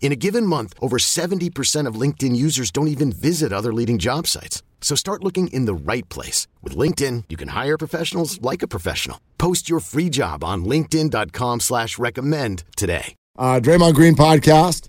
In a given month, over 70% of LinkedIn users don't even visit other leading job sites. So start looking in the right place. With LinkedIn, you can hire professionals like a professional. Post your free job on linkedin.com slash recommend today. Uh, Draymond Green podcast,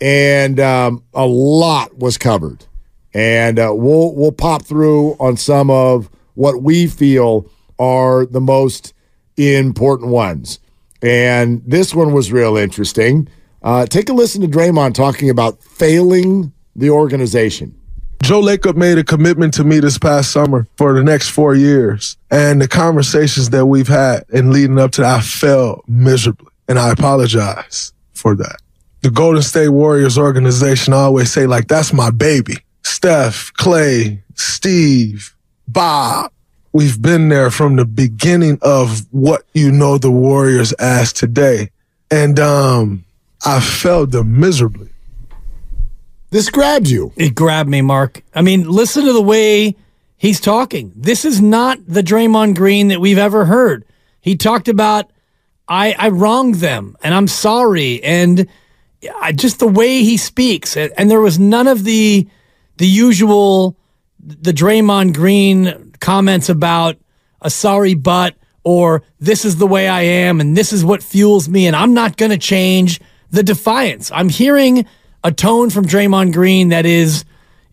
and um, a lot was covered. And uh, we'll, we'll pop through on some of what we feel are the most important ones. And this one was real interesting. Uh, take a listen to Draymond talking about failing the organization. Joe Lacob made a commitment to me this past summer for the next four years. And the conversations that we've had and leading up to that, I failed miserably. And I apologize for that. The Golden State Warriors organization, I always say, like, that's my baby. Steph, Klay, Steve, Bob. We've been there from the beginning of what you know the Warriors as today. And um, I failed them miserably. This grabbed you. It grabbed me, Mark. I mean, listen to the way he's talking. This is not the Draymond Green that we've ever heard. He talked about, I, I wronged them and I'm sorry. And I, just the way he speaks. And, and there was none of the, the usual, the Draymond Green comments about a sorry butt or this is the way I am and this is what fuels me and I'm not going to change the defiance. I'm hearing a tone from Draymond Green that is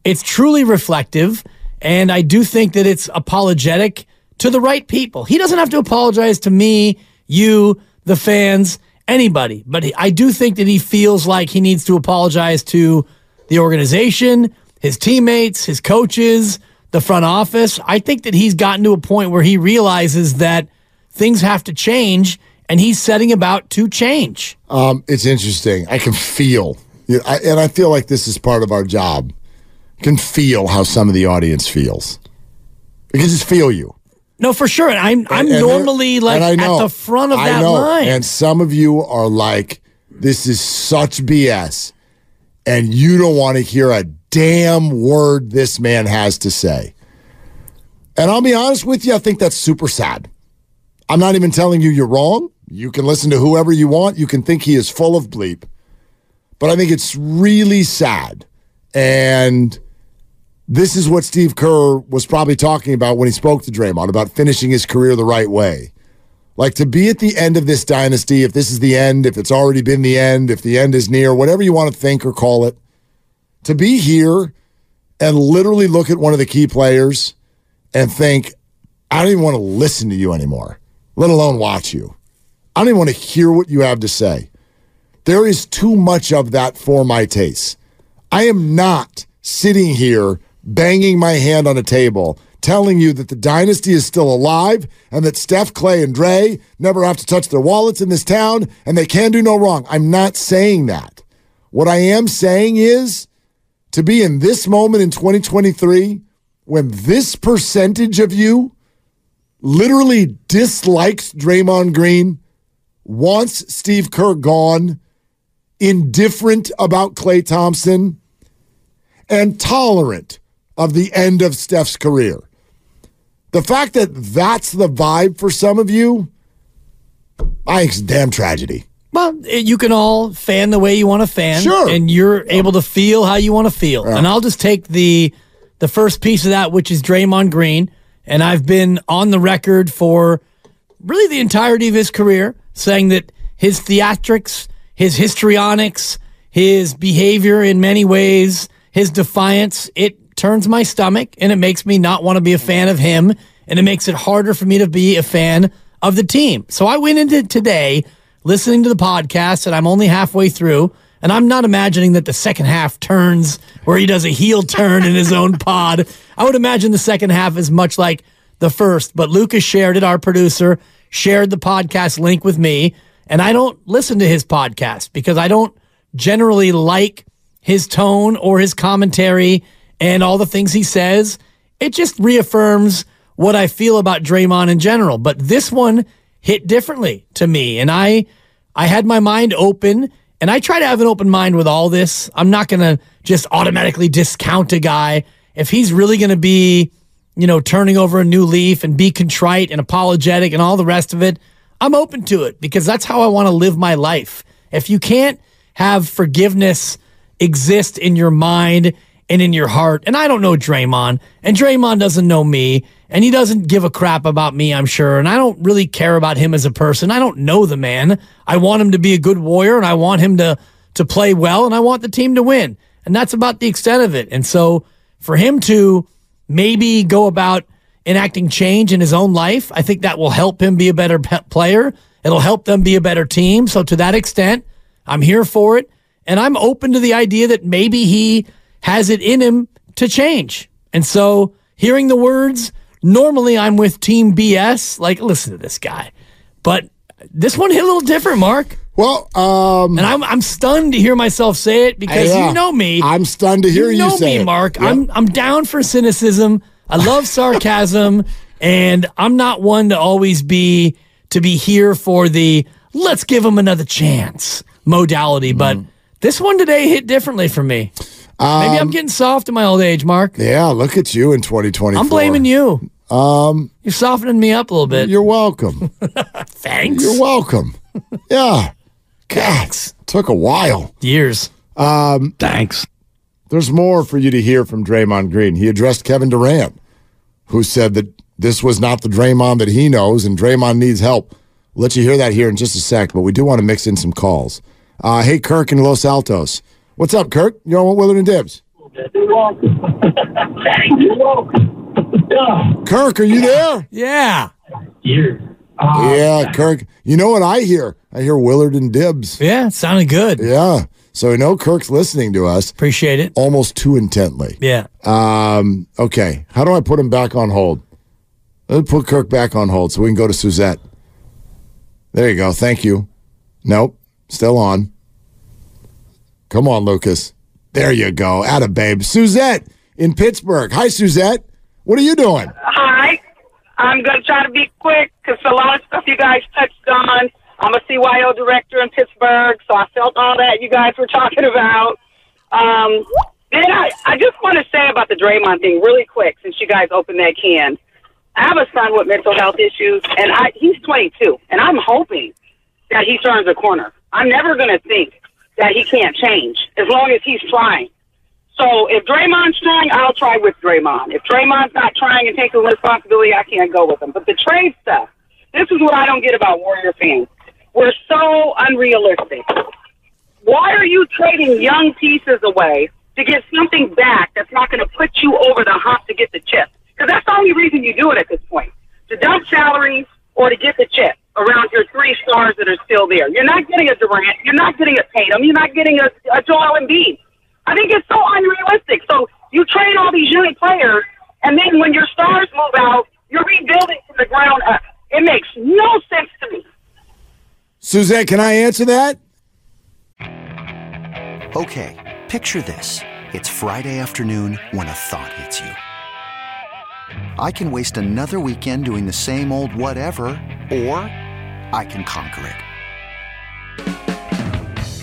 it's truly reflective and I do think that it's apologetic to the right people. He doesn't have to apologize to me, you, the fans, anybody, but I do think that he feels like he needs to apologize to the organization, his teammates, his coaches, the front office. I think that he's gotten to a point where he realizes that things have to change and he's setting about to change. Um, it's interesting. I can feel, I, and I feel like this is part of our job. Can feel how some of the audience feels. I can just feel you. No, for sure. And I'm I'm And- and normally like know, at the front of I that know. line. And some of you are like, this is such BS. And you don't want to hear a damn word this man has to say. And I'll be honest with you, I think that's super sad. I'm not even telling you you're wrong. You can listen to whoever you want. You can think he is full of bleep. But I think it's really sad. And this is what Steve Kerr was probably talking about when he spoke to Draymond about finishing his career the right way. Like to be at the end of this dynasty, if this is the end, if it's already been the end, if the end is near, whatever you want to think or call it, to be here and literally look at one of the key players and think, I don't even want to listen to you anymore, let alone watch you. I don't even want to hear what you have to say. There is too much of that for my taste. I am not sitting here banging my hand on a table telling you that the dynasty is still alive and that Steph, Klay, and Dre never have to touch their wallets in this town and they can do no wrong. I'm not saying that. What I am saying is to be in this moment in 2023 when this percentage of you literally dislikes Draymond Green, wants Steve Kerr gone, indifferent about Klay Thompson, and tolerant of the end of Steph's career. The fact that that's the vibe for some of you, I think it's a damn tragedy. Well, you can all fan the way you want to fan, Sure. and you're able to feel how you want to feel. And I'll just take the the first piece of that, which is Draymond Green, and I've been on the record for really the entirety of his career saying that his theatrics, his histrionics, his behavior in many ways, his defiance, it turns my stomach and it makes me not want to be a fan of him and it makes it harder for me to be a fan of the team. So I went into today listening to the podcast and I'm only halfway through and I'm not imagining that the second half turns where he does a heel turn in his own pod. I would imagine the second half is much like the first, but Lucas shared it, our producer, shared the podcast link with me. And I don't listen to his podcast because I don't generally like his tone or his commentary and all the things he says. It just reaffirms what I feel about Draymond in general. But this one hit differently to me. And I I had my mind open and I try to have an open mind with all this. I'm not gonna just automatically discount a guy. If he's really gonna be, you know, turning over a new leaf and be contrite and apologetic and all the rest of it, I'm open to it because that's how I want to live my life. If you can't have forgiveness exist in your mind and in your heart, and I don't know Draymond, and Draymond doesn't know me, and he doesn't give a crap about me, I'm sure, and I don't really care about him as a person. I don't know the man. I want him to be a good warrior, and I want him to to play well, and I want the team to win. And that's about the extent of it. And so for him to maybe go about enacting change in his own life, I think that will help him be a better player. It'll help them be a better team. So to that extent, I'm here for it. And I'm open to the idea that maybe he has it in him to change. And so hearing the words, normally I'm with Team BS. Like, listen to this guy. But this one hit a little different, Mark. Well, um, and I'm I'm stunned to hear myself say it because yeah, you know me. I'm stunned to hear you, know you say me, it. Mark. Yep. I'm I'm down for cynicism. I love sarcasm, and I'm not one to always be to be here for the let's give him another chance modality. Mm-hmm. But this one today hit differently for me. Um, Maybe I'm getting soft in my old age, Mark. Yeah, look at you in 2024. I'm blaming you. Um, You're softening me up a little bit. You're welcome. Thanks. You're welcome. Yeah. God, took a while. Years. Um, Thanks. There's more for you to hear from Draymond Green. He addressed Kevin Durant, who said that this was not the Draymond that he knows, and Draymond needs help. We'll let you hear that here in just a sec, but we do want to mix in some calls. Uh, hey, Kirk in Los Altos. What's up, Kirk? You're on Willard and Dibs. You're welcome. You're welcome. Yeah. Kirk, are you there? Yeah. Here. Yeah, Kirk. You know what I hear? I hear Willard and Dibs. Yeah, sounded good. Yeah. So I know Kirk's listening to us Appreciate it. almost too intently. Yeah. Um, okay. How do I put him back on hold? Let's put Kirk back on hold so we can go to Suzette. There you go. Thank you. Nope. Still on. Come on, Lucas. There you go. Atta babe. Suzette in Pittsburgh. Hi, Suzette. What are you doing? Hi. I'm going to try to be quick because a lot of stuff you guys touched on. I'm a CYO director in Pittsburgh, so I felt all that you guys were talking about. Um, then I, I just want to say about the Draymond thing really quick since you guys opened that can. I have a son with mental health issues, and I, he's 22, and I'm hoping that he turns a corner. I'm never going to think that he can't change as long as he's trying. So if Draymond's trying, I'll try with Draymond. If Draymond's not trying and taking responsibility, I can't go with him. But the trade stuff, this is what I don't get about Warrior fans. We're so unrealistic. Why are you trading young pieces away to get something back that's not going to put you over the hump to get the chip? Because that's the only reason you do it at this point. To dump salaries or to get the chip around your three stars that are still there. You're not getting a Durant. You're not getting a Tatum. You're not getting a, a Joel Embiid. I think it's so unrealistic. So you train all these young players, and then when your stars move out, you're rebuilding from the ground up. It makes no sense to me. Suzanne, can I answer that? Okay, picture this. It's Friday afternoon when a thought hits you. I can waste another weekend doing the same old whatever, or I can conquer it.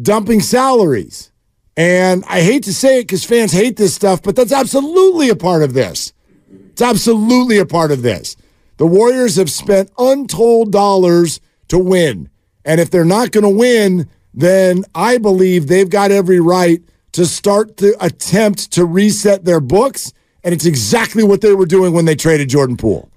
dumping salaries. And I hate to say it because fans hate this stuff, but that's absolutely a part of this. It's absolutely a part of this. The Warriors have spent untold dollars to win. And if they're not going to win, then I believe they've got every right to start to attempt to reset their books. And it's exactly what they were doing when they traded Jordan Poole.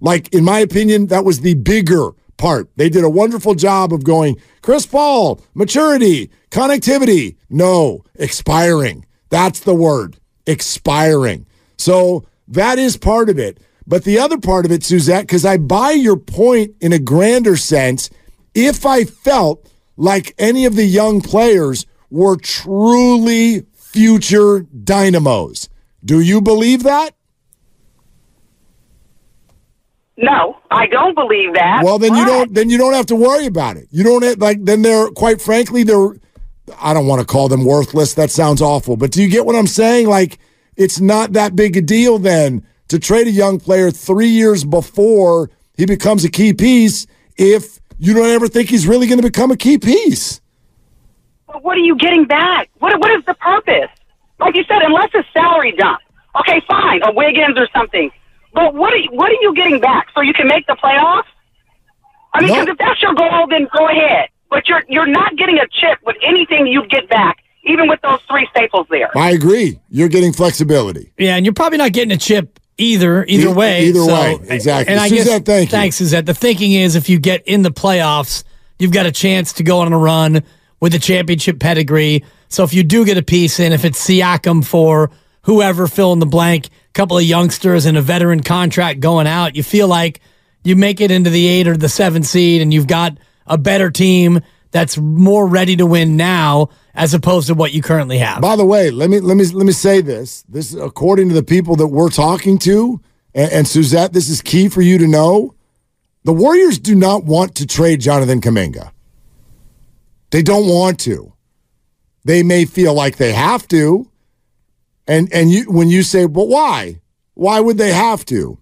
Like, in my opinion, that was the bigger part. They did a wonderful job of going, Chris Paul, maturity, connectivity. No, expiring. That's the word, expiring. So that is part of it. But the other part of it, Suzette, because I buy your point in a grander sense, if I felt like any of the young players were truly future dynamos. Do you believe that? No, I don't believe that. Well, then you don't. Then you don't have to worry about it. You don't have, like. Then they're quite frankly they're. I don't want to call them worthless. That sounds awful. But do you get what I'm saying? Like it's not that big a deal then to trade a young player three years before he becomes a key piece. If you don't ever think he's really going to become a key piece. But what are you getting back? What what is the purpose? Like you said, unless it's salary dump. Okay, fine, a Wiggins or something. But what are you, what are you getting back? So you can make the playoffs? I mean, No. because if that's your goal, then go ahead. But you're you're not getting a chip with anything you get back, even with those three staples there. I agree. You're getting flexibility. Yeah, and you're probably not getting a chip either. Either E- way. either so- way, exactly. And I Suzette, guess, thank you. Thanks, Suzette. The thinking is if you get in the playoffs, you've got a chance to go on a run with a championship pedigree. So if you do get a piece in, if it's Siakam for whoever, fill in the blank, couple of youngsters and a veteran contract going out, you feel like you make it into the eight or the seven seed and you've got a better team that's more ready to win now as opposed to what you currently have. By the way, let me let me let me say this. This is according to the people that we're talking to, and, and Suzette, this is key for you to know. The Warriors do not want to trade Jonathan Kuminga. They don't want to. They may feel like they have to. And and you when you say, "But why? Why would they have to?"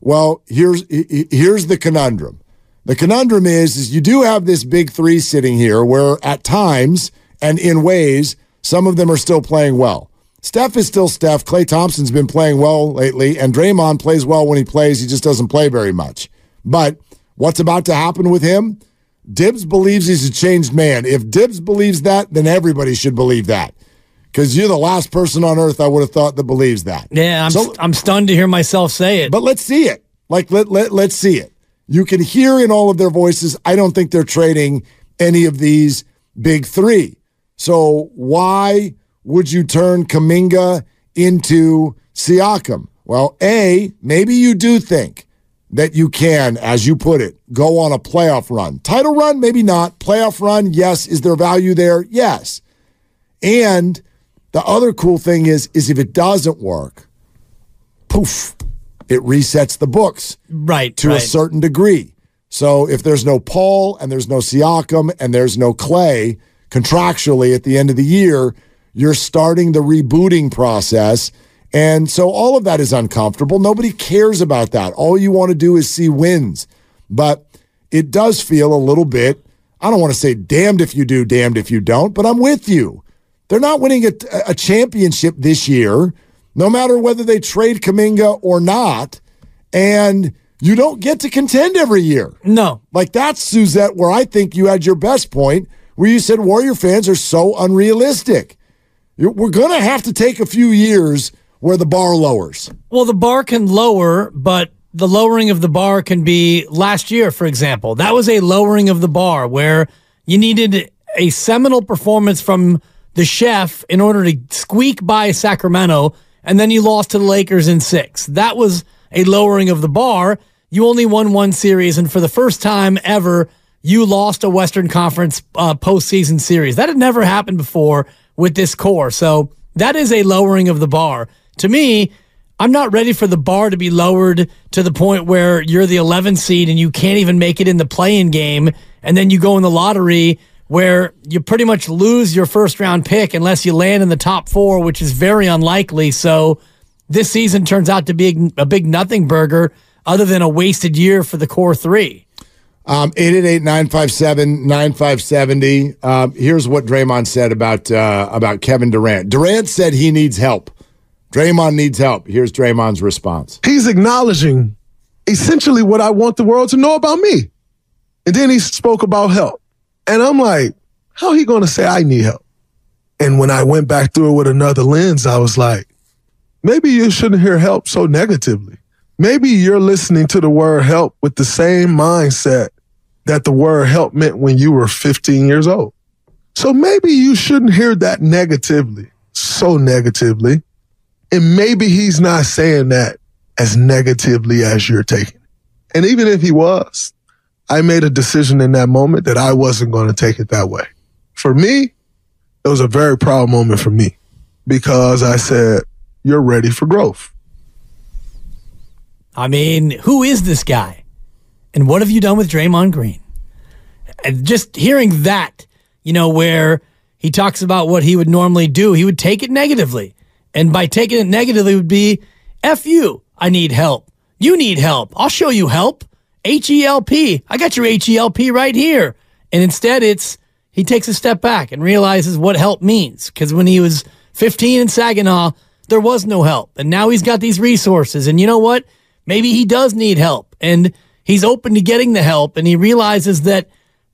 Well, here's he- he- here's the conundrum. The conundrum is is you do have this big 3 sitting here where at times and in ways some of them are still playing well. Steph is still Steph. Klay Thompson's been playing well lately, and Draymond plays well when he plays. He just doesn't play very much. But what's about to happen with him? Dibs believes he's a changed man. If Dibs believes that, then everybody should believe that. Because you're the last person on earth I would have thought that believes that. Yeah, I'm, So- I'm stunned to hear myself say it. But let's see it. Like let let let's see it. You can hear in all of their voices. I don't think they're trading any of these big three. So why would you turn Kuminga into Siakam? Well, a maybe you do think that you can, as you put it, go on a playoff run. Title run, maybe not. Playoff run, yes. Is there value there? Yes. And the other cool thing is, is if it doesn't work, poof, it resets the books right. to right. a certain degree. So if there's no Paul and there's no Siakam and there's no Klay contractually at the end of the year, you're starting the rebooting process. And so all of that is uncomfortable. Nobody cares about that. All you want to do is see wins. But it does feel a little bit, I don't want to say damned if you do, damned if you don't, but I'm with you. They're not winning a, a championship this year, no matter whether they trade Kuminga or not. And you don't get to contend every year. No. Like that's Suzette, where I think you had your best point, where you said Warrior fans are so unrealistic. You're, we're going to have to take a few years where the bar lowers. Well, the bar can lower, but the lowering of the bar can be last year, for example. That was a lowering of the bar where you needed a seminal performance from the chef in order to squeak by Sacramento, and then you lost to the Lakers in six. That was a lowering of the bar. You only won one series, and for the first time ever, you lost a Western Conference uh, postseason series. That had never happened before with this core. So that is a lowering of the bar. To me, I'm not ready for the bar to be lowered to the point where you're the 11 seed and you can't even make it in the play-in game, and then you go in the lottery where you pretty much lose your first round pick unless you land in the top four, which is very unlikely. So this season turns out to be a big nothing burger other than a wasted year for the core three. Um, 888-957-9570. Um, here's what Draymond said about uh, about Kevin Durant. Durant said he needs help. Draymond needs help. Here's Draymond's response. He's acknowledging essentially what I want the world to know about me. And then he spoke about help. And I'm like, how he going to say I need help? And when I went back through it with another lens, I was like, maybe you shouldn't hear help so negatively. Maybe you're listening to the word help with the same mindset that the word help meant when you were 15 years old. So maybe you shouldn't hear that negatively, so negatively. And maybe he's not saying that as negatively as you're taking it. And even if he was, I made a decision in that moment that I wasn't going to take it that way. For me, it was a very proud moment for me because I said, You're ready for growth. I mean, who is this guy? And what have you done with Draymond Green? And just hearing that, you know, where he talks about what he would normally do, he would take it negatively. And by taking it negatively would be, F you, I need help. You need help. I'll show you help. H E L P. I got your H E L P right here. And instead, it's he takes a step back and realizes what help means. Because when he was 15 in Saginaw, there was no help. And now he's got these resources. And you know what? Maybe he does need help. And he's open to getting the help. And he realizes that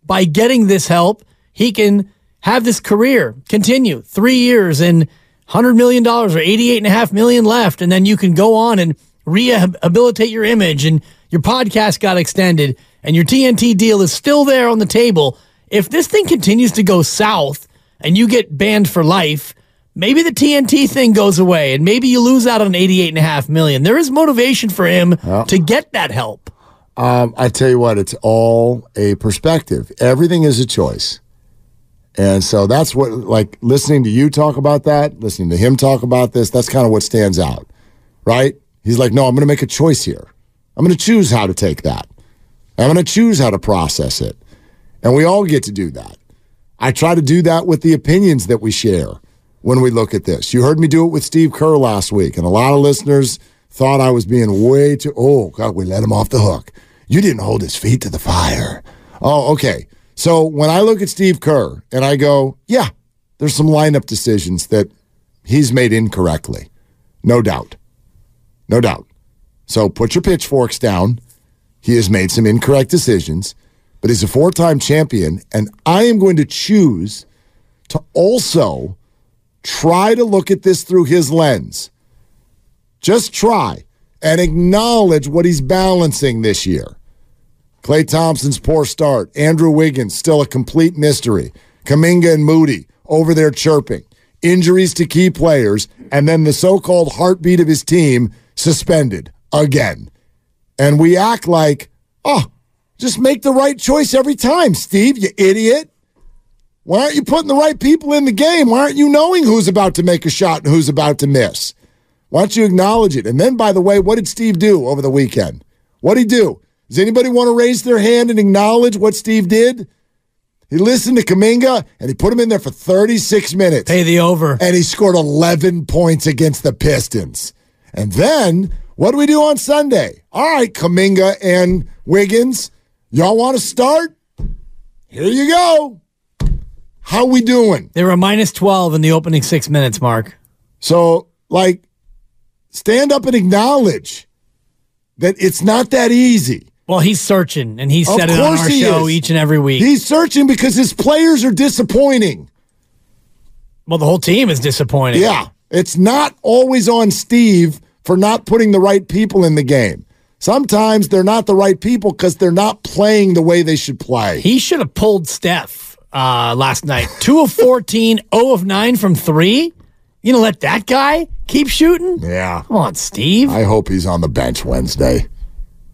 by getting this help, he can have this career continue three years and $100 million or 88.5 million left. And then you can go on and rehabilitate your image and your podcast got extended, and your TNT deal is still there on the table. If this thing continues to go south and you get banned for life, maybe the TNT thing goes away and maybe you lose out on eighty-eight and a half million. There is motivation for him to get that help. Um, I tell you what, it's all a perspective. Everything is a choice. And so that's what, like, listening to you talk about that, listening to him talk about this, that's kind of what stands out, right? He's like, no, I'm going to make a choice here. I'm going to choose how to take that. I'm going to choose how to process it. And we all get to do that. I try to do that with the opinions that we share when we look at this. You heard me do it with Steve Kerr last week, and a lot of listeners thought I was being way too, oh, God, we let him off the hook. You didn't hold his feet to the fire. Oh, okay. So when I look at Steve Kerr and I go, yeah, there's some lineup decisions that he's made incorrectly. No doubt. No doubt. So put your pitchforks down. He has made some incorrect decisions, but he's a four time champion. And I am going to choose to also try to look at this through his lens. Just try and acknowledge what he's balancing this year. Klay Thompson's poor start. Andrew Wiggins, still a complete mystery. Kuminga and Moody over there chirping. Injuries to key players, and then the so called heartbeat of his team suspended again. And we act like, oh, just make the right choice every time, Steve, you idiot. Why aren't you putting the right people in the game? Why aren't you knowing who's about to make a shot and who's about to miss? Why don't you acknowledge it? And then, by the way, what did Steve do over the weekend? What did he do? Does anybody want to raise their hand and acknowledge what Steve did? He listened to Kuminga and he put him in there for 36 minutes. Pay the over. And he scored 11 points against the Pistons. And then, what do we do on Sunday? All right, Kuminga and Wiggins, y'all want to start? Here you go. How we doing? They were minus 12 in the opening six minutes, Mark. So, like, stand up and acknowledge that it's not that easy. Well, he's searching, and he said it on our show is. each and every week. He's searching because his players are disappointing. well, the whole team is disappointed. Yeah. It's not always on Steve for not putting the right people in the game. Sometimes they're not the right people because they're not playing the way they should play. He should have pulled Steph uh, last night. 2 of 14, 0 of 9 from three. You gonna let that guy keep shooting? Yeah. Come on, Steve. I hope he's on the bench Wednesday.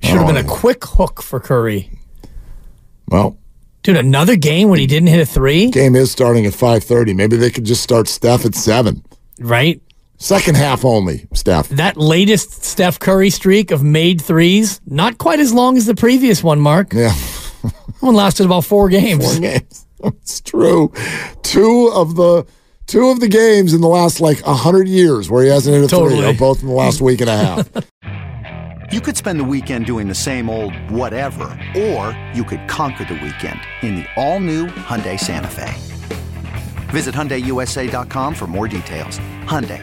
Should have Oh, been a quick hook for Curry. Well, Dude, another game when he didn't hit a three, game is starting at 5:30. Maybe they could just start Steph at 7. right? Second half only, Steph. That latest Steph Curry streak of made threes, not quite as long as the previous one, Mark. Yeah. That one lasted about four games. Four games. It's true. Two of the two of the games in the last like 100 years where he hasn't hit a Totally. three are both in the last week and a half. You could spend the weekend doing the same old whatever, or you could conquer the weekend in the all-new Hyundai Santa Fe. Visit HyundaiUSA.com for more details. Hyundai,